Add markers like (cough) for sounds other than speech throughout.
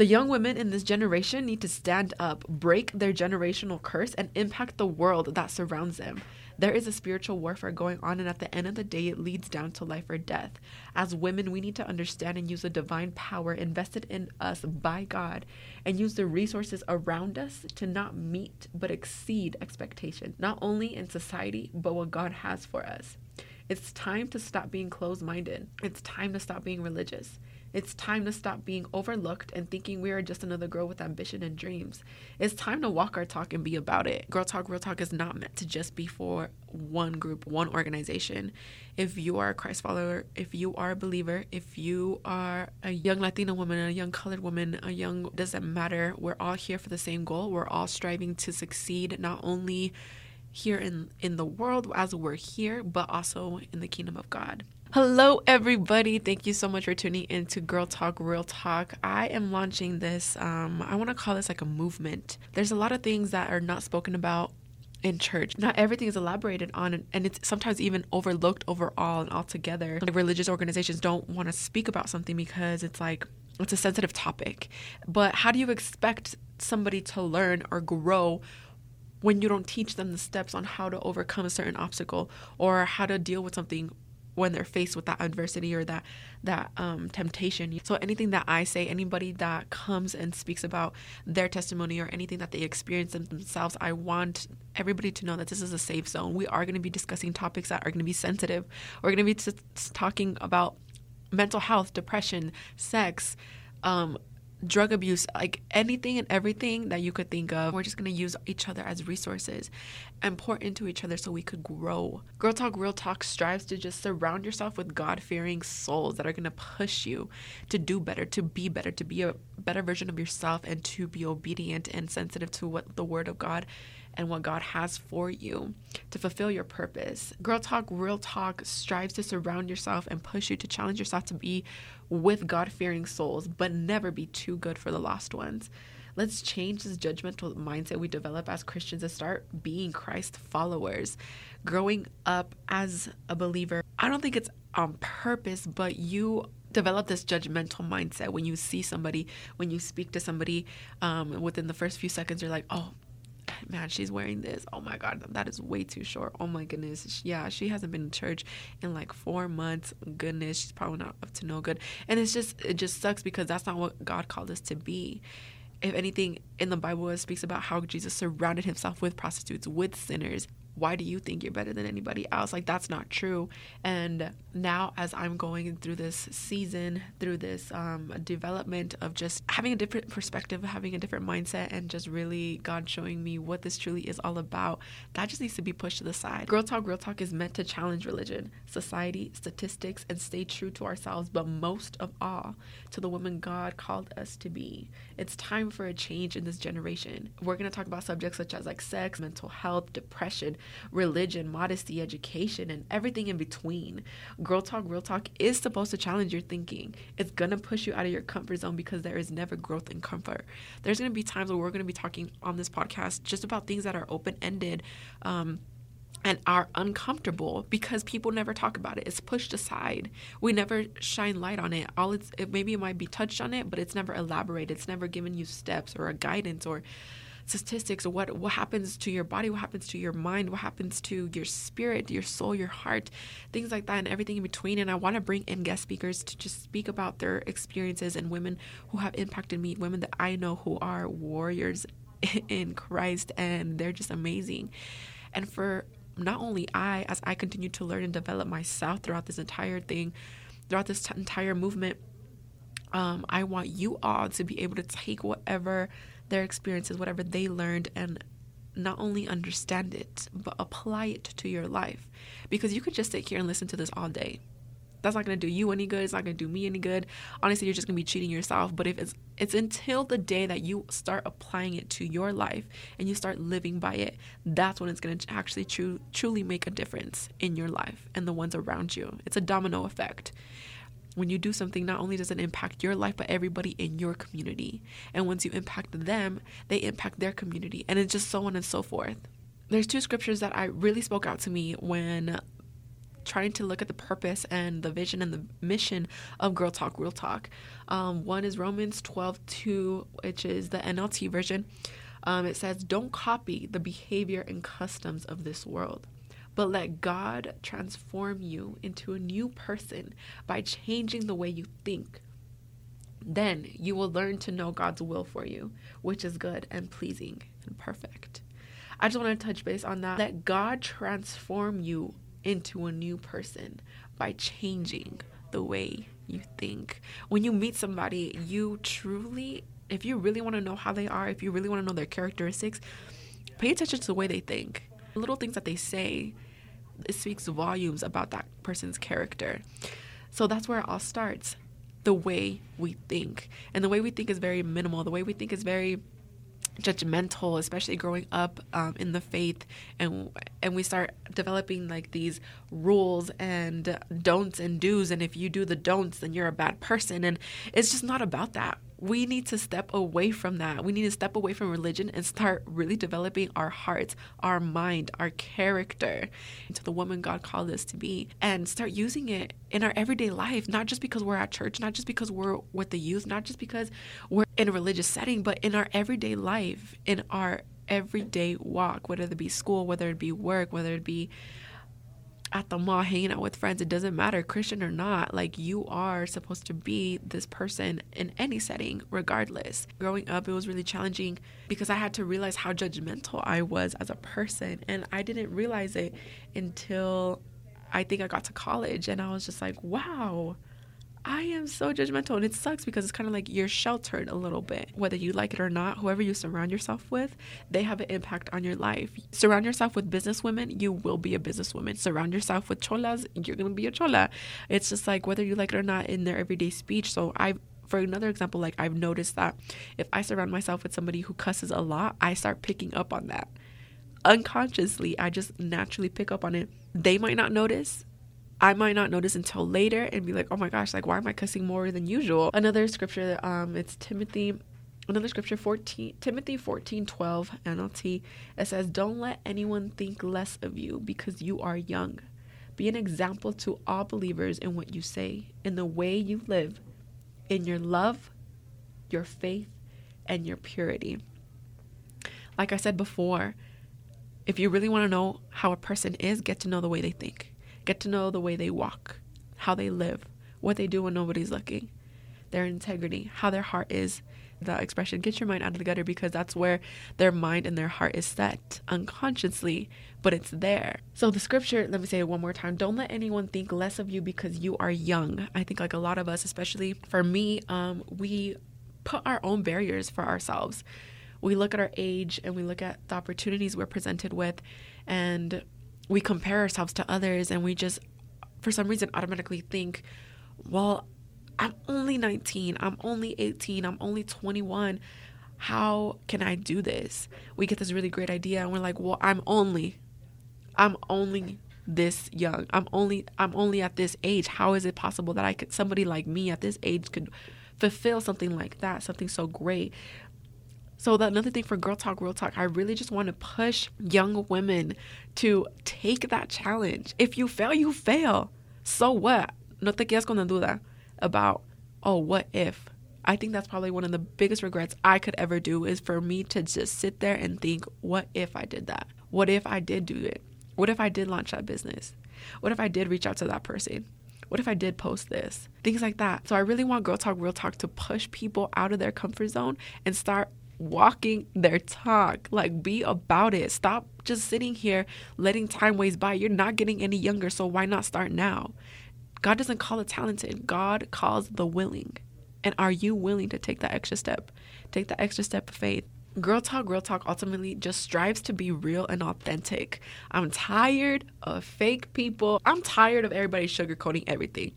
The young women in this generation need to stand up, break their generational curse, and impact the world that surrounds them. There is a spiritual warfare going on, and at the end of the day, it leads down to life or death. As women, we need to understand and use the divine power invested in us by God and use the resources around us to not meet but exceed expectation, not only in society, but what God has for us. It's time to stop being closed minded. It's time to stop being religious. It's time to stop being overlooked and thinking we are just another girl with ambition and dreams. It's time to walk our talk and be about it. Girl Talk, Real Talk is not meant to just be for one group, one organization. If you are a Christ follower, if you are a believer, if you are a young Latina woman, a young colored woman, a young, doesn't matter. We're all here for the same goal. We're all striving to succeed, not only here in, in the world as we're here, but also in the kingdom of God. Hello, everybody. Thank you so much for tuning in to Girl Talk Real Talk. I am launching this, um, I want to call this like a movement. There's a lot of things that are not spoken about in church. Not everything is elaborated on, and it's sometimes even overlooked overall and altogether. Like religious organizations don't want to speak about something because it's like it's a sensitive topic. But how do you expect somebody to learn or grow? When you don't teach them the steps on how to overcome a certain obstacle or how to deal with something when they're faced with that adversity or that that um, temptation. So anything that I say, anybody that comes and speaks about their testimony or anything that they experience themselves, I want everybody to know that this is a safe zone. We are going to be discussing topics that are going to be sensitive. We're going to be t- talking about mental health, depression, sex, um, drug abuse, like anything and everything that you could think of. We're just gonna use each other as resources and pour into each other so we could grow. Girl Talk Real Talk strives to just surround yourself with God fearing souls that are gonna push you to do better, to be better, to be a better version of yourself, and to be obedient and sensitive to what the Word of God and what God has for you to fulfill your purpose. Girl Talk Real Talk strives to surround yourself and push you to challenge yourself to be with God fearing souls, but never be too good for the lost ones. Let's change this judgmental mindset we develop as Christians and start being Christ followers. Growing up as a believer, I don't think it's on purpose, but you develop this judgmental mindset when you see somebody, when you speak to somebody, um, within the first few seconds, you're like, oh, man, she's wearing this. Oh my God, that is way too short. Oh my goodness. Yeah, she hasn't been in church in like four months. Goodness, she's probably not up to no good. And it's just, it just sucks because that's not what God called us to be. If anything, in the Bible, it speaks about how Jesus surrounded himself with prostitutes, with sinners, why do you think you're better than anybody else? Like, that's not true. And now, as I'm going through this season, through this um, development of just having a different perspective, having a different mindset, and just really God showing me what this truly is all about, that just needs to be pushed to the side. Girl Talk, Real Talk is meant to challenge religion, society, statistics, and stay true to ourselves, but most of all, to the woman God called us to be. It's time for a change in this generation. We're going to talk about subjects such as like sex, mental health, depression, religion, modesty, education, and everything in between. Girl Talk, Real Talk is supposed to challenge your thinking. It's going to push you out of your comfort zone because there is never growth in comfort. There's going to be times where we're going to be talking on this podcast just about things that are open ended. Um, and are uncomfortable because people never talk about it. It's pushed aside. We never shine light on it. All it's it, maybe it might be touched on it, but it's never elaborated. It's never given you steps or a guidance or statistics what what happens to your body what happens to your mind what happens to your spirit your soul your heart things like that and everything in between. And i want to bring in guest speakers to just speak about their experiences and women who have impacted me women that i know who are warriors (laughs) in christ and they're just amazing. And for not only i as i continue to learn and develop myself throughout this entire thing throughout this t- entire movement um, I want you all to be able to take whatever their experiences, whatever they learned, and not only understand it, but apply it to your life. Because you could just sit here and listen to this all day. That's not gonna do you any good. It's not gonna do me any good. Honestly, you're just gonna be cheating yourself. But if it's it's until the day that you start applying it to your life and you start living by it, that's when it's gonna actually truly make a difference in your life and the ones around you. It's a domino effect when you do something, not only does it impact your life, but everybody in your community. And once you impact them, they impact their community. And it's just so on and so forth. There's two scriptures that I really spoke out to me when trying to look at the purpose and the vision and the mission of Girl Talk Real Talk. Um, one is Romans 12 2, which is the NLT version. Um, it says, Don't copy the behavior and customs of this world, but let God transform you into a new person by changing the way you think. Then you will learn to know God's will for you, which is good and pleasing and perfect. I just want to touch base on that. Let God transform you into a new person by changing the way you think. When you meet somebody, you truly, if you really want to know how they are, if you really want to know their characteristics, pay attention to the way they think. Little things that they say, it speaks volumes about that person's character. So that's where it all starts. The way we think. And the way we think is very minimal. The way we think is very judgmental, especially growing up um, in the faith, and and we start developing like these rules and don'ts and do's, and if you do the don'ts, then you're a bad person, and it's just not about that we need to step away from that. We need to step away from religion and start really developing our hearts, our mind, our character into the woman God called us to be and start using it in our everyday life, not just because we're at church, not just because we're with the youth, not just because we're in a religious setting, but in our everyday life, in our everyday walk, whether it be school, whether it be work, whether it be at the mall hanging out with friends. It doesn't matter, Christian or not. Like, you are supposed to be this person in any setting, regardless. Growing up, it was really challenging because I had to realize how judgmental I was as a person. And I didn't realize it until I think I got to college. And I was just like, wow I am so judgmental and it sucks because it's kind of like you're sheltered a little bit. Whether you like it or not, whoever you surround yourself with, they have an impact on your life. Surround yourself with businesswomen, you will be a businesswoman. Surround yourself with cholas, you're going to be a chola. It's just like whether you like it or not in their everyday speech. So I for another example, like I've noticed that if I surround myself with somebody who cusses a lot, I start picking up on that. Unconsciously, I just naturally pick up on it. They might not notice, I might not notice until later and be like, oh my gosh, like why am I cussing more than usual? Another scripture, um, it's Timothy, another scripture 14, Timothy 14, 12 NLT. It says, Don't let anyone think less of you because you are young. Be an example to all believers in what you say, in the way you live, in your love, your faith, and your purity. Like I said before, if you really want to know how a person is, get to know the way they think. Get to know the way they walk, how they live, what they do when nobody's looking, their integrity, how their heart is. The expression, get your mind out of the gutter, because that's where their mind and their heart is set unconsciously, but it's there. So, the scripture, let me say it one more time don't let anyone think less of you because you are young. I think, like a lot of us, especially for me, um, we put our own barriers for ourselves. We look at our age and we look at the opportunities we're presented with, and we compare ourselves to others and we just for some reason automatically think well i'm only 19 i'm only 18 i'm only 21 how can i do this? We get this really great idea and we're like well i'm only i'm only this young. I'm only i'm only at this age. How is it possible that i could somebody like me at this age could fulfill something like that something so great so another thing for Girl Talk, Real Talk, I really just want to push young women to take that challenge. If you fail, you fail. So what? No te quedas con la duda about, oh, what if? I think that's probably one of the biggest regrets I could ever do is for me to just sit there and think, what if I did that? What if I did do it? What if I did launch that business? What if I did reach out to that person? What if I did post this? Things like that. So I really want Girl Talk Real Talk to push people out of their comfort zone and start walking their talk. Like, be about it. Stop just sitting here letting time waste by. You're not getting any younger, so why not start now? God doesn't call the talented, God calls the willing. And are you willing to take that extra step? Take that extra step of faith. Girl Talk, Girl Talk ultimately just strives to be real and authentic. I'm tired of fake people. I'm tired of everybody sugarcoating everything.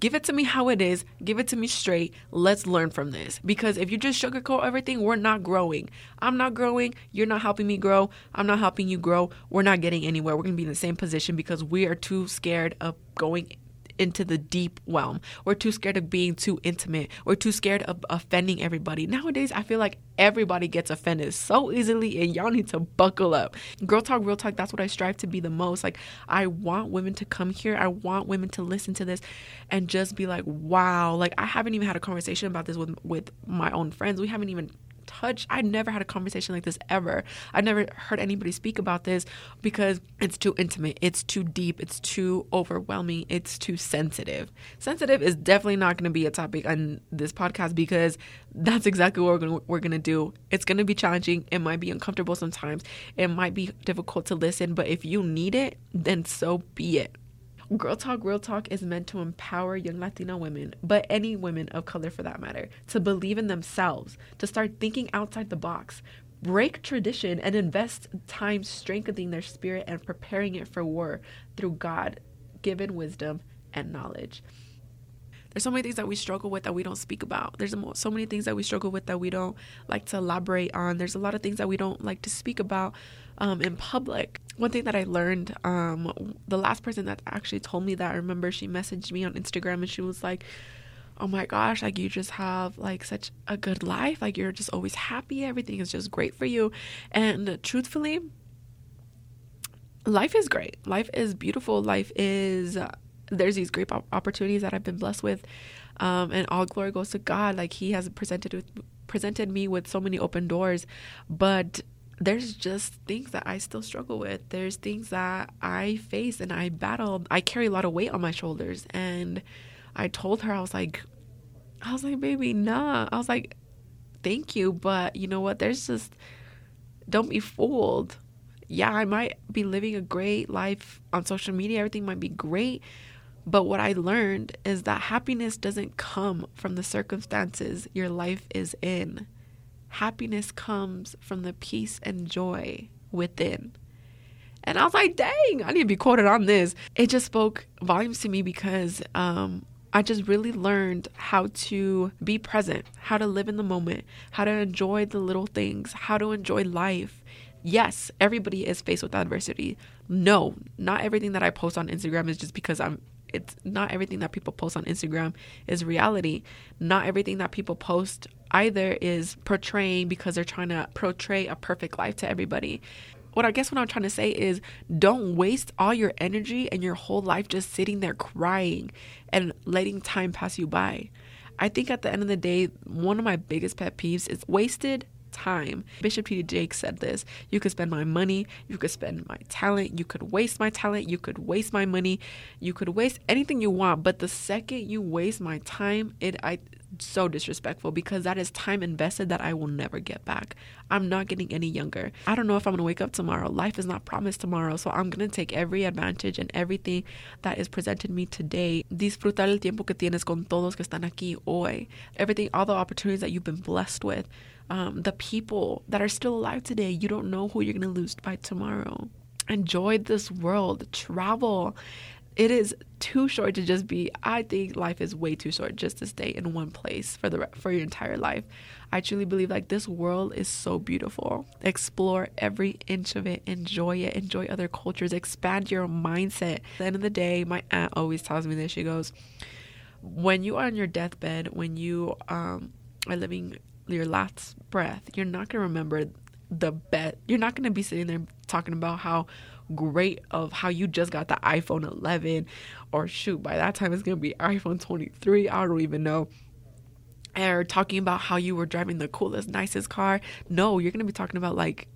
Give it to me how it is. Give it to me straight. Let's learn from this. Because if you just sugarcoat everything, we're not growing. I'm not growing. You're not helping me grow. I'm not helping you grow. We're not getting anywhere. We're going to be in the same position because we are too scared of going into the deep realm. We're too scared of being too intimate. We're too scared of offending everybody. Nowadays, I feel like everybody gets offended so easily, and y'all need to buckle up. Girl talk, real talk, that's what I strive to be the most. Like, I want women to come here. I want women to listen to this and just be like, wow. Like, I haven't even had a conversation about this with, with my own friends. We haven't even touch. I never had a conversation like this ever. I never heard anybody speak about this because it's too intimate, it's too deep, it's too overwhelming, it's too sensitive. Sensitive is definitely not going to be a topic on this podcast because that's exactly what we're going to do. It's going to be challenging. It might be uncomfortable sometimes. It might be difficult to listen, but if you need it, then so be it. Girl Talk Real Talk is meant to empower young Latina women, but any women of color for that matter, to believe in themselves, to start thinking outside the box, break tradition, and invest time strengthening their spirit and preparing it for war through God given wisdom and knowledge. There's so many things that we struggle with that we don't speak about. There's so many things that we struggle with that we don't like to elaborate on. There's a lot of things that we don't like to speak about um, in public. One thing that I learned, um, the last person that actually told me that, I remember she messaged me on Instagram and she was like, oh my gosh, like you just have like such a good life. Like you're just always happy. Everything is just great for you. And truthfully, life is great. Life is beautiful. Life is, uh, there's these great opportunities that I've been blessed with. Um, and all glory goes to God. Like He has presented with, presented me with so many open doors. But there's just things that I still struggle with. There's things that I face and I battle. I carry a lot of weight on my shoulders. And I told her, I was like, I was like, baby, nah. I was like, thank you. But you know what? There's just, don't be fooled. Yeah, I might be living a great life on social media. Everything might be great. But what I learned is that happiness doesn't come from the circumstances your life is in happiness comes from the peace and joy within. And I was like, dang, I need to be quoted on this. It just spoke volumes to me because um, I just really learned how to be present, how to live in the moment, how to enjoy the little things, how to enjoy life. Yes, everybody is faced with adversity. No, not everything that I post on Instagram is just because I'm it's not everything that people post on Instagram is reality. Not everything that people post either is portraying because they're trying to portray a perfect life to everybody. What I guess what I'm trying to say is don't waste all your energy and your whole life just sitting there crying and letting time pass you by. I think at the end of the day, one of my biggest pet peeves is wasted time. Bishop T.D. Jakes said this You could spend my money, you could spend my talent, you could waste my talent, you could waste my money, you could waste anything you want. But the second you waste my time, it I so disrespectful because that is time invested that I will never get back. I'm not getting any younger. I don't know if I'm to wake up tomorrow. Life is not promised tomorrow. So I'm to take every advantage and everything that is presented me today. Disfrutar el tiempo que tienes con todos que están aquí hoy. Everything, all the opportunities that you've been blessed with um, the people that are still alive today. You don't know who you're going to lose by tomorrow. Enjoy this world, travel. It is too short to just be. I think life is way too short just to stay in one place for the for your entire life. I truly believe like this world is so beautiful. Explore every inch of it. Enjoy it. Enjoy other cultures. Expand your mindset. At the end of the day, my aunt always tells me this. She goes, "When you are on your deathbed, when you um, are living your last breath, you're not going to remember the bet. You're not going to be sitting there talking about how great of how you just got the iPhone 11 or shoot, by that time it's going to be iPhone 23. I don't even know. Or talking about how you were driving the coolest, nicest car. No, you're going to be talking about like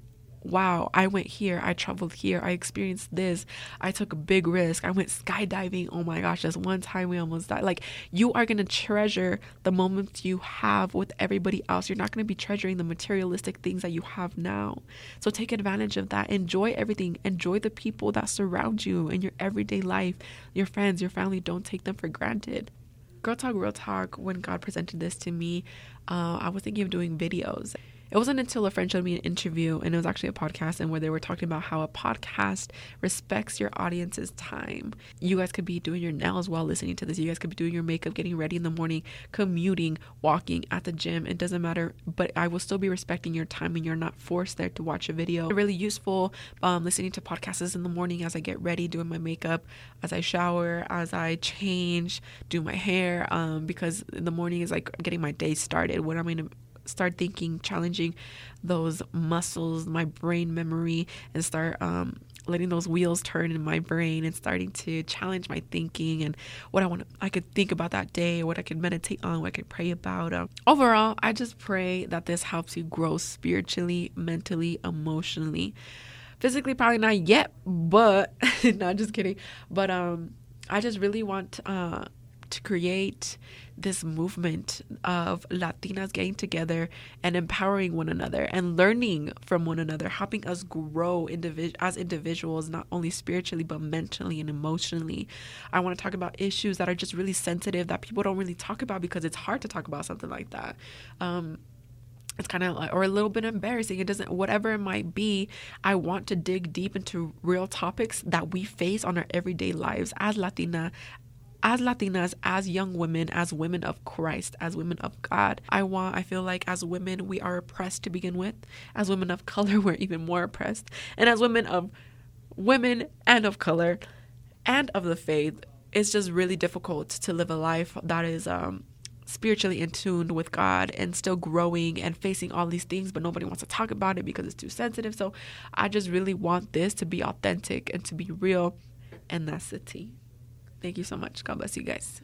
wow, I went here, I traveled here, I experienced this, I took a big risk, I went skydiving. Oh my gosh, this one time we almost died. Like, you are gonna treasure the moments you have with everybody else. You're not gonna be treasuring the materialistic things that you have now. So, take advantage of that. Enjoy everything, enjoy the people that surround you in your everyday life, your friends, your family. Don't take them for granted. Girl Talk Real Talk, when God presented this to me, uh, I was thinking of doing videos it wasn't until a friend showed me an interview, and it was actually a podcast, and where they were talking about how a podcast respects your audience's time. You guys could be doing your nails while listening to this. You guys could be doing your makeup, getting ready in the morning, commuting, walking at the gym. It doesn't matter, but I will still be respecting your time, and you're not forced there to watch a video. Really useful um, listening to podcasts in the morning as I get ready, doing my makeup, as I shower, as I change, do my hair, um, because in the morning is like getting my day started. When I'm going to start thinking, challenging those muscles, my brain memory, and start um, letting those wheels turn in my brain and starting to challenge my thinking and what I want I could think about that day, what I could meditate on, what I could pray about. Um, overall, I just pray that this helps you grow spiritually, mentally, emotionally. Physically, probably not yet, but (laughs) not just kidding. But um, I just really want uh, to create this movement of Latinas getting together and empowering one another and learning from one another, helping us grow individ- as individuals, not only spiritually, but mentally and emotionally. I want to talk about issues that are just really sensitive that people don't really talk about because it's hard to talk about something like that. Um, it's kind of like or a little bit embarrassing it doesn't whatever it might be i want to dig deep into real topics that we face on our everyday lives as latina as Latinas, as young women, as women of Christ, as women of God, I want, I feel like as women, we are oppressed to begin with. As women of (laughs) color, we're even more oppressed. And as women of women and of color and of the faith, it's just really difficult to live a life that is um, spiritually in tune with God and still growing and facing all these things, but nobody wants to talk about it because it's too sensitive. So I just really want this to be authentic and to be real. And that's the tea. Thank you so much. God bless you guys.